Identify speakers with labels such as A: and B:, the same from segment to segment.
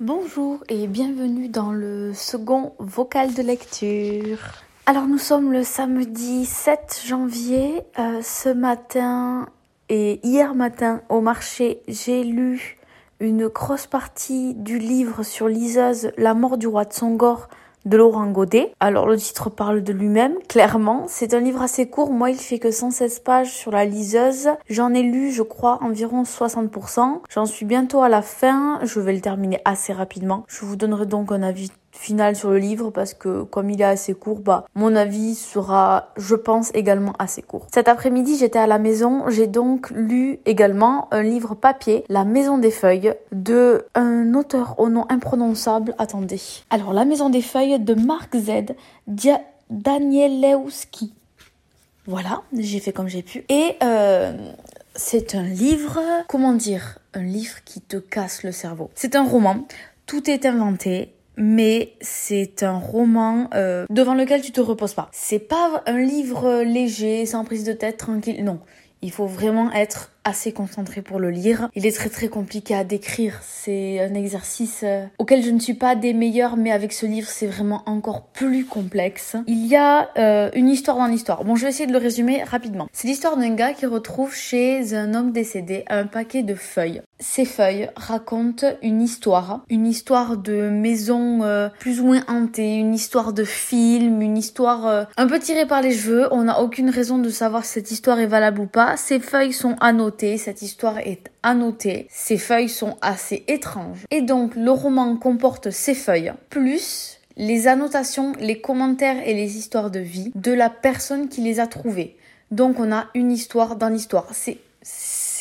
A: Bonjour et bienvenue dans le second vocal de lecture. Alors nous sommes le samedi 7 janvier. Euh, ce matin et hier matin au marché, j'ai lu une grosse partie du livre sur Liseuse La mort du roi de Songor de Laurent Godet. Alors le titre parle de lui-même, clairement. C'est un livre assez court, moi il fait que 116 pages sur la liseuse. J'en ai lu, je crois, environ 60%. J'en suis bientôt à la fin, je vais le terminer assez rapidement. Je vous donnerai donc un avis final sur le livre parce que comme il est assez court, bah mon avis sera, je pense, également assez court. Cet après-midi, j'étais à la maison, j'ai donc lu également un livre papier, La Maison des Feuilles, de un auteur au nom imprononçable. Attendez. Alors, La Maison des Feuilles de Mark Z. Dia Danielewski. Voilà, j'ai fait comme j'ai pu. Et euh, c'est un livre, comment dire, un livre qui te casse le cerveau. C'est un roman. Tout est inventé mais c'est un roman euh, devant lequel tu te reposes pas. C'est pas un livre léger, sans prise de tête, tranquille. Non, il faut vraiment être assez concentré pour le lire. Il est très très compliqué à décrire. C'est un exercice euh, auquel je ne suis pas des meilleurs, mais avec ce livre, c'est vraiment encore plus complexe. Il y a euh, une histoire dans l'histoire. Bon, je vais essayer de le résumer rapidement. C'est l'histoire d'un gars qui retrouve chez un homme décédé un paquet de feuilles. Ces feuilles racontent une histoire, une histoire de maison euh, plus ou moins hantée, une histoire de film, une histoire un peu tirée par les cheveux. On n'a aucune raison de savoir si cette histoire est valable ou pas. Ces feuilles sont annotées cette histoire est annotée, ces feuilles sont assez étranges. Et donc le roman comporte ces feuilles, plus les annotations, les commentaires et les histoires de vie de la personne qui les a trouvées. Donc on a une histoire dans l'histoire. C'est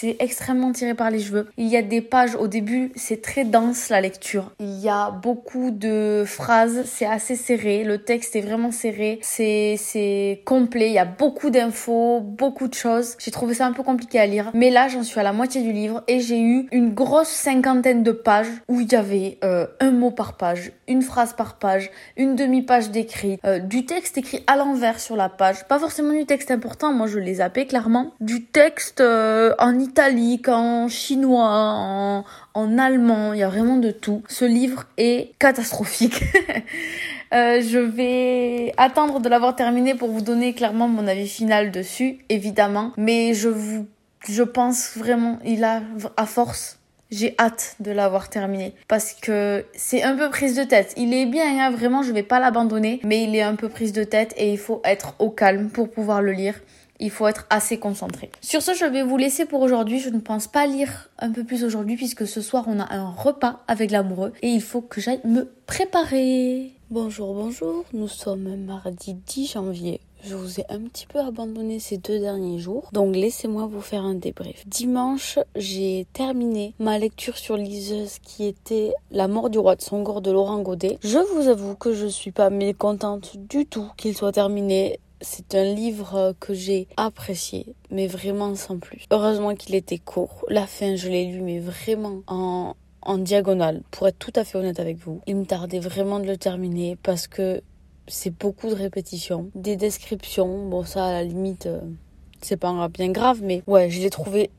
A: c'est extrêmement tiré par les cheveux. Il y a des pages au début, c'est très dense la lecture. Il y a beaucoup de phrases, c'est assez serré, le texte est vraiment serré, c'est complet, il y a beaucoup d'infos, beaucoup de choses. J'ai trouvé ça un peu compliqué à lire, mais là j'en suis à la moitié du livre et j'ai eu une grosse cinquantaine de pages où il y avait euh, un mot par page, une phrase par page, une demi-page d'écrit, euh, du texte écrit à l'envers sur la page, pas forcément du texte important, moi je l'ai zappé clairement, du texte euh, en en chinois, en, en allemand, il y a vraiment de tout. Ce livre est catastrophique. euh, je vais attendre de l'avoir terminé pour vous donner clairement mon avis final dessus, évidemment. Mais je vous, je pense vraiment, il a, à force, j'ai hâte de l'avoir terminé parce que c'est un peu prise de tête. Il est bien, hein, vraiment, je vais pas l'abandonner, mais il est un peu prise de tête et il faut être au calme pour pouvoir le lire il faut être assez concentré. Sur ce, je vais vous laisser pour aujourd'hui. Je ne pense pas lire un peu plus aujourd'hui puisque ce soir on a un repas avec l'amoureux et il faut que j'aille me préparer. Bonjour, bonjour. Nous sommes mardi 10 janvier. Je vous ai un petit peu abandonné ces deux derniers jours, donc laissez-moi vous faire un débrief. Dimanche, j'ai terminé ma lecture sur Liseuse qui était La mort du roi de Songor de Laurent Godet. Je vous avoue que je suis pas mécontente du tout qu'il soit terminé. C'est un livre que j'ai apprécié, mais vraiment sans plus. Heureusement qu'il était court. La fin, je l'ai lu, mais vraiment en, en diagonale, pour être tout à fait honnête avec vous. Il me tardait vraiment de le terminer parce que c'est beaucoup de répétitions, des descriptions. Bon, ça, à la limite, euh, c'est pas bien grave, mais ouais, je l'ai trouvé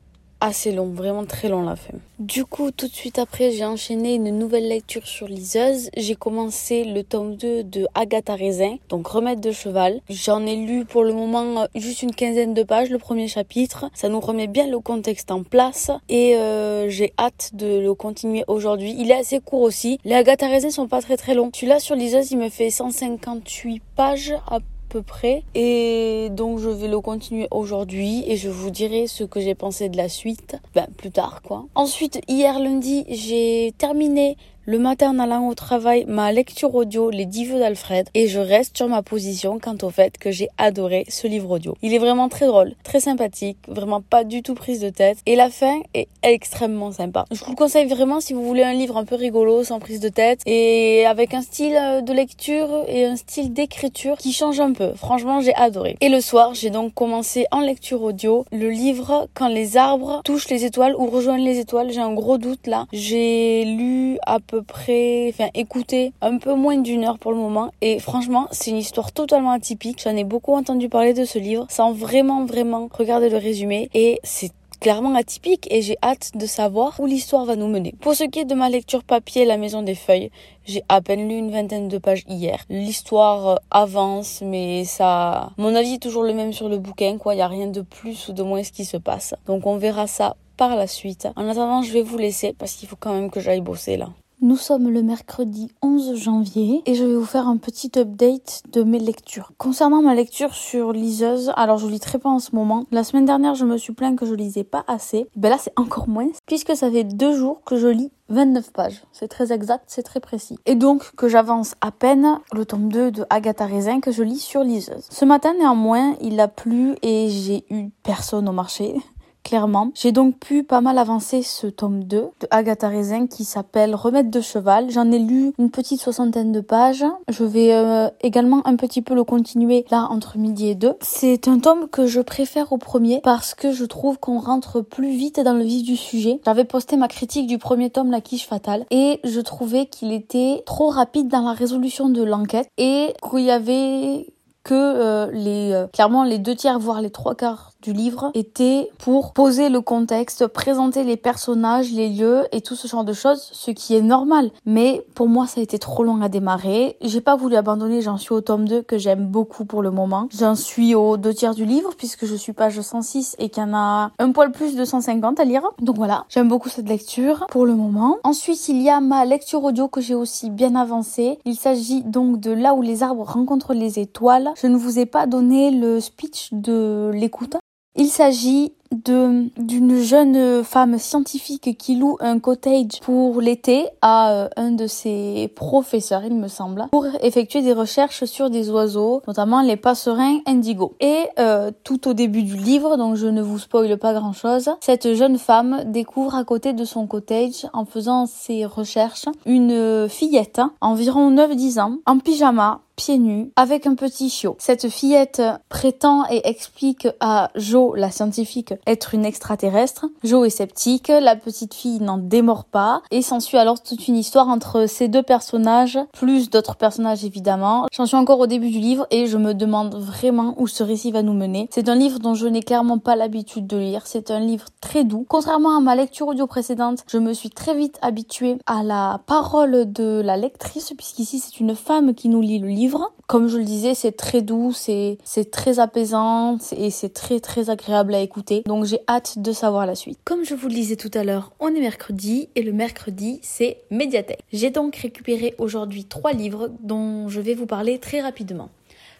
A: assez long, vraiment très long la fin. Du coup, tout de suite après, j'ai enchaîné une nouvelle lecture sur Liseuse. J'ai commencé le tome 2 de Agatha Raisin, donc Remède de cheval. J'en ai lu pour le moment juste une quinzaine de pages, le premier chapitre. Ça nous remet bien le contexte en place et euh, j'ai hâte de le continuer aujourd'hui. Il est assez court aussi. Les Agatha Raisin sont pas très très longs. Celui-là sur Liseuse, il me fait 158 pages à près. Et donc je vais le continuer aujourd'hui et je vous dirai ce que j'ai pensé de la suite, ben plus tard quoi. Ensuite, hier lundi, j'ai terminé le matin en allant au travail, ma lecture audio Les Dix vœux d'Alfred et je reste sur ma position quant au fait que j'ai adoré ce livre audio. Il est vraiment très drôle, très sympathique, vraiment pas du tout prise de tête et la fin est extrêmement sympa. Je vous le conseille vraiment si vous voulez un livre un peu rigolo, sans prise de tête et avec un style euh, de lecture et un style d'écriture qui change un peu. Franchement, j'ai adoré. Et le soir, j'ai donc commencé en lecture audio le livre Quand les arbres touchent les étoiles ou rejoignent les étoiles. J'ai un gros doute là. J'ai lu à peu près, enfin écouter un peu moins d'une heure pour le moment. Et franchement, c'est une histoire totalement atypique. J'en ai beaucoup entendu parler de ce livre sans vraiment, vraiment regarder le résumé. Et c'est clairement atypique et j'ai hâte de savoir où l'histoire va nous mener. Pour ce qui est de ma lecture papier La Maison des Feuilles, j'ai à peine lu une vingtaine de pages hier. L'histoire euh, avance, mais ça, mon avis est toujours le même sur le bouquin, quoi. Il y a rien de plus ou de moins ce qui se passe. Donc on verra ça par la suite. En attendant, je vais vous laisser parce qu'il faut quand même que j'aille bosser là. Nous sommes le mercredi 11 janvier et je vais vous faire un petit update de mes lectures. Concernant ma lecture sur liseuse, alors je lis très peu en ce moment. La semaine dernière, je me suis plaint que je lisais pas assez. Ben là, c'est encore moins puisque ça fait deux jours que je lis 29 pages. C'est très exact, c'est très précis. Et donc que j'avance à peine le tome 2 de Agatha Raisin que je lis sur liseuse. Ce matin néanmoins, il a plu et j'ai eu personne au marché clairement. J'ai donc pu pas mal avancer ce tome 2 de Agatha Raisin qui s'appelle Remède de cheval. J'en ai lu une petite soixantaine de pages. Je vais euh, également un petit peu le continuer là entre midi et deux. C'est un tome que je préfère au premier parce que je trouve qu'on rentre plus vite dans le vif du sujet. J'avais posté ma critique du premier tome La quiche fatale et je trouvais qu'il était trop rapide dans la résolution de l'enquête et qu'il y avait que euh, les euh, clairement les deux tiers voire les trois quarts du livre était pour poser le contexte, présenter les personnages, les lieux et tout ce genre de choses, ce qui est normal. Mais pour moi, ça a été trop long à démarrer. J'ai pas voulu abandonner, j'en suis au tome 2 que j'aime beaucoup pour le moment. J'en suis aux deux tiers du livre puisque je suis page 106 et qu'il y en a un poil plus de 150 à lire. Donc voilà, j'aime beaucoup cette lecture pour le moment. Ensuite, il y a ma lecture audio que j'ai aussi bien avancée. Il s'agit donc de là où les arbres rencontrent les étoiles. Je ne vous ai pas donné le speech de l'écoute il s'agit d'une jeune femme scientifique qui loue un cottage pour l'été à euh, un de ses professeurs, il me semble, pour effectuer des recherches sur des oiseaux, notamment les passerins indigo. Et euh, tout au début du livre, donc je ne vous spoile pas grand-chose, cette jeune femme découvre à côté de son cottage, en faisant ses recherches, une fillette, environ 9-10 ans, en pyjama, pieds nus, avec un petit chiot. Cette fillette prétend et explique à Jo, la scientifique, être une extraterrestre. Jo est sceptique, la petite fille n'en démord pas, et s'ensuit alors toute une histoire entre ces deux personnages, plus d'autres personnages évidemment. J'en suis encore au début du livre et je me demande vraiment où ce récit va nous mener. C'est un livre dont je n'ai clairement pas l'habitude de lire, c'est un livre très doux. Contrairement à ma lecture audio précédente, je me suis très vite habituée à la parole de la lectrice, puisqu'ici c'est une femme qui nous lit le livre. Comme je le disais, c'est très doux, c'est très apaisant et c'est très très agréable à écouter. Donc j'ai hâte de savoir la suite. Comme je vous le disais tout à l'heure, on est mercredi et le mercredi c'est médiathèque. J'ai donc récupéré aujourd'hui trois livres dont je vais vous parler très rapidement.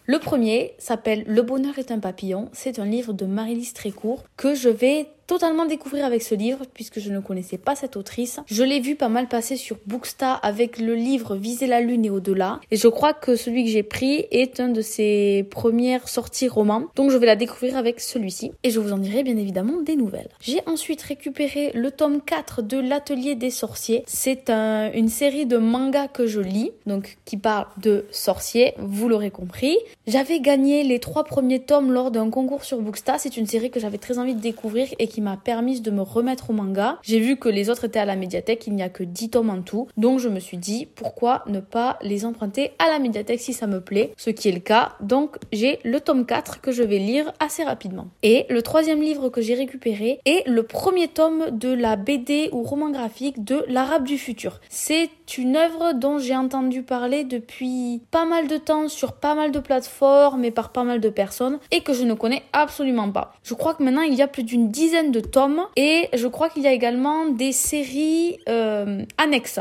A: Le premier s'appelle Le bonheur est un papillon. C'est un livre de Marie-Lise Trécourt que je vais totalement découvrir avec ce livre puisque je ne connaissais pas cette autrice. Je l'ai vu pas mal passer sur Bookstar avec le livre Viser la lune et au-delà et je crois que celui que j'ai pris est un de ses premières sorties romans. Donc je vais la découvrir avec celui-ci et je vous en dirai bien évidemment des nouvelles. J'ai ensuite récupéré le tome 4 de l'atelier des sorciers. C'est une série de mangas que je lis donc qui parle de sorciers, vous l'aurez compris. J'avais gagné les trois premiers tomes lors d'un concours sur Bookstar. C'est une série que j'avais très envie de découvrir et qui qui m'a permis de me remettre au manga. J'ai vu que les autres étaient à la médiathèque, il n'y a que 10 tomes en tout. Donc je me suis dit pourquoi ne pas les emprunter à la médiathèque si ça me plaît, ce qui est le cas. Donc j'ai le tome 4 que je vais lire assez rapidement. Et le troisième livre que j'ai récupéré est le premier tome de la BD ou roman graphique de l'Arabe du futur. C'est une œuvre dont j'ai entendu parler depuis pas mal de temps sur pas mal de plateformes et par pas mal de personnes et que je ne connais absolument pas. Je crois que maintenant il y a plus d'une dizaine de tomes et je crois qu'il y a également des séries euh, annexes.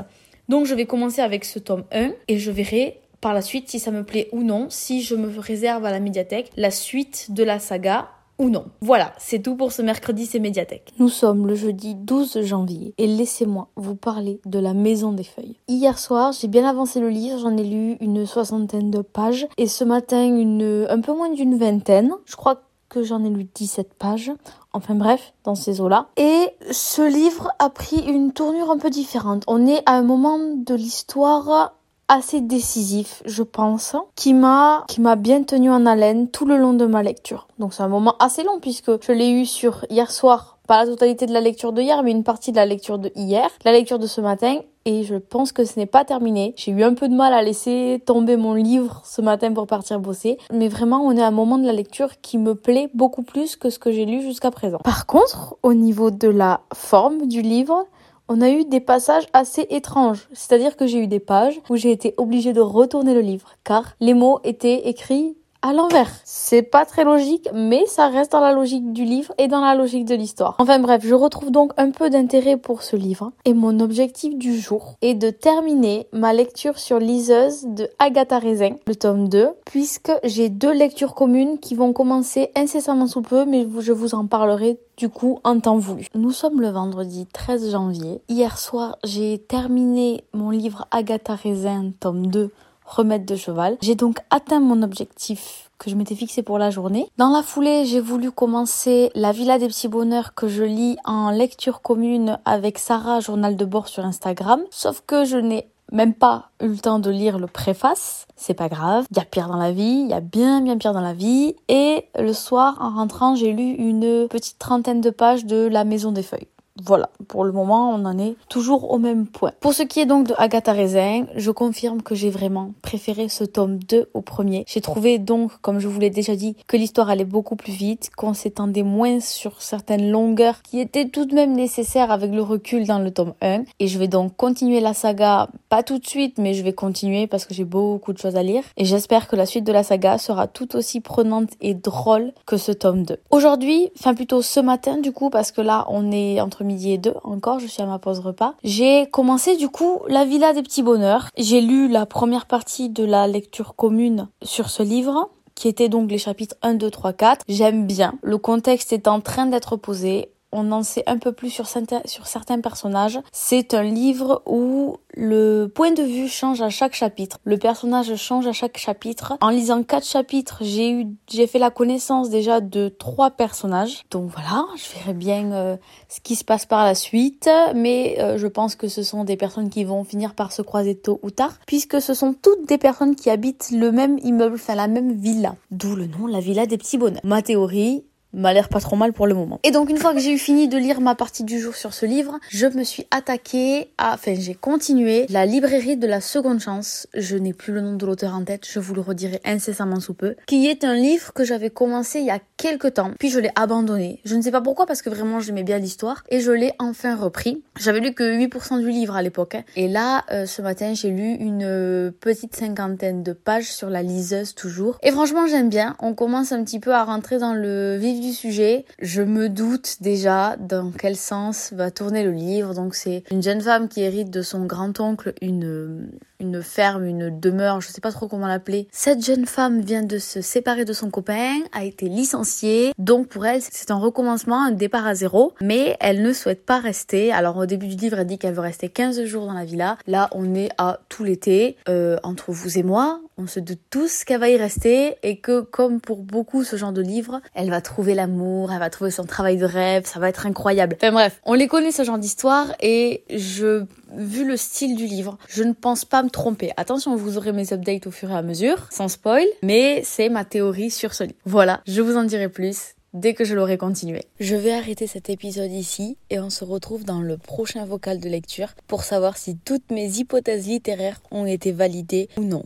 A: Donc je vais commencer avec ce tome 1 et je verrai par la suite si ça me plaît ou non, si je me réserve à la médiathèque la suite de la saga ou non. Voilà, c'est tout pour ce mercredi, c'est médiathèque. Nous sommes le jeudi 12 janvier et laissez-moi vous parler de la Maison des Feuilles. Hier soir, j'ai bien avancé le livre, j'en ai lu une soixantaine de pages et ce matin une un peu moins d'une vingtaine. Je crois j'en ai lu 17 pages. Enfin bref, dans ces eaux-là. Et ce livre a pris une tournure un peu différente. On est à un moment de l'histoire assez décisif, je pense, qui m'a qui m'a bien tenu en haleine tout le long de ma lecture. Donc c'est un moment assez long puisque je l'ai eu sur hier soir pas la totalité de la lecture de hier, mais une partie de la lecture de hier, la lecture de ce matin, et je pense que ce n'est pas terminé. J'ai eu un peu de mal à laisser tomber mon livre ce matin pour partir bosser, mais vraiment on est à un moment de la lecture qui me plaît beaucoup plus que ce que j'ai lu jusqu'à présent. Par contre, au niveau de la forme du livre, on a eu des passages assez étranges. C'est-à-dire que j'ai eu des pages où j'ai été obligée de retourner le livre, car les mots étaient écrits à l'envers. C'est pas très logique, mais ça reste dans la logique du livre et dans la logique de l'histoire. Enfin bref, je retrouve donc un peu d'intérêt pour ce livre et mon objectif du jour est de terminer ma lecture sur Liseuse de Agatha Raisin, le tome 2, puisque j'ai deux lectures communes qui vont commencer incessamment sous peu, mais je vous en parlerai du coup en temps voulu. Nous sommes le vendredi 13 janvier. Hier soir, j'ai terminé mon livre Agatha Raisin, tome 2 remettre de cheval. J'ai donc atteint mon objectif que je m'étais fixé pour la journée. Dans la foulée, j'ai voulu commencer La Villa des Petits Bonheurs que je lis en lecture commune avec Sarah, journal de bord sur Instagram. Sauf que je n'ai même pas eu le temps de lire le préface. C'est pas grave. Il y a pire dans la vie. Il y a bien, bien pire dans la vie. Et le soir, en rentrant, j'ai lu une petite trentaine de pages de La Maison des Feuilles. Voilà, pour le moment, on en est toujours au même point. Pour ce qui est donc de Agatha Raisin, je confirme que j'ai vraiment préféré ce tome 2 au premier. J'ai trouvé donc, comme je vous l'ai déjà dit, que l'histoire allait beaucoup plus vite, qu'on s'étendait moins sur certaines longueurs qui étaient tout de même nécessaires avec le recul dans le tome 1. Et je vais donc continuer la saga, pas tout de suite, mais je vais continuer parce que j'ai beaucoup de choses à lire. Et j'espère que la suite de la saga sera tout aussi prenante et drôle que ce tome 2. Aujourd'hui, enfin plutôt ce matin du coup, parce que là on est entre midi et deux encore, je suis à ma pause repas. J'ai commencé du coup La Villa des Petits Bonheurs. J'ai lu la première partie de la lecture commune sur ce livre qui était donc les chapitres 1, 2, 3, 4. J'aime bien. Le contexte est en train d'être posé on en sait un peu plus sur, certains personnages. C'est un livre où le point de vue change à chaque chapitre. Le personnage change à chaque chapitre. En lisant quatre chapitres, j'ai eu, j'ai fait la connaissance déjà de trois personnages. Donc voilà, je verrai bien euh, ce qui se passe par la suite. Mais euh, je pense que ce sont des personnes qui vont finir par se croiser tôt ou tard, puisque ce sont toutes des personnes qui habitent le même immeuble, enfin la même villa. D'où le nom, la villa des petits bonheurs. Ma théorie, m'a l'air pas trop mal pour le moment. Et donc une fois que j'ai eu fini de lire ma partie du jour sur ce livre, je me suis attaquée à, enfin j'ai continué la librairie de la seconde chance. Je n'ai plus le nom de l'auteur en tête, je vous le redirai incessamment sous peu, qui est un livre que j'avais commencé il y a quelques temps, puis je l'ai abandonné. Je ne sais pas pourquoi parce que vraiment j'aimais bien l'histoire et je l'ai enfin repris. J'avais lu que 8% du livre à l'époque hein. et là euh, ce matin j'ai lu une euh, petite cinquantaine de pages sur la liseuse toujours et franchement j'aime bien. On commence un petit peu à rentrer dans le vif sujet. Je me doute déjà dans quel sens va tourner le livre. Donc c'est une jeune femme qui hérite de son grand-oncle une une ferme, une demeure, je sais pas trop comment l'appeler. Cette jeune femme vient de se séparer de son copain, a été licenciée, donc pour elle c'est un recommencement, un départ à zéro, mais elle ne souhaite pas rester. Alors au début du livre elle dit qu'elle veut rester 15 jours dans la villa, là on est à tout l'été, euh, entre vous et moi, on se doute tous qu'elle va y rester et que comme pour beaucoup ce genre de livre, elle va trouver l'amour, elle va trouver son travail de rêve, ça va être incroyable. Enfin bref, on les connaît ce genre d'histoire et je vu le style du livre, je ne pense pas me tromper. Attention, vous aurez mes updates au fur et à mesure, sans spoil, mais c'est ma théorie sur ce livre. Voilà, je vous en dirai plus dès que je l'aurai continué. Je vais arrêter cet épisode ici et on se retrouve dans le prochain vocal de lecture pour savoir si toutes mes hypothèses littéraires ont été validées ou non.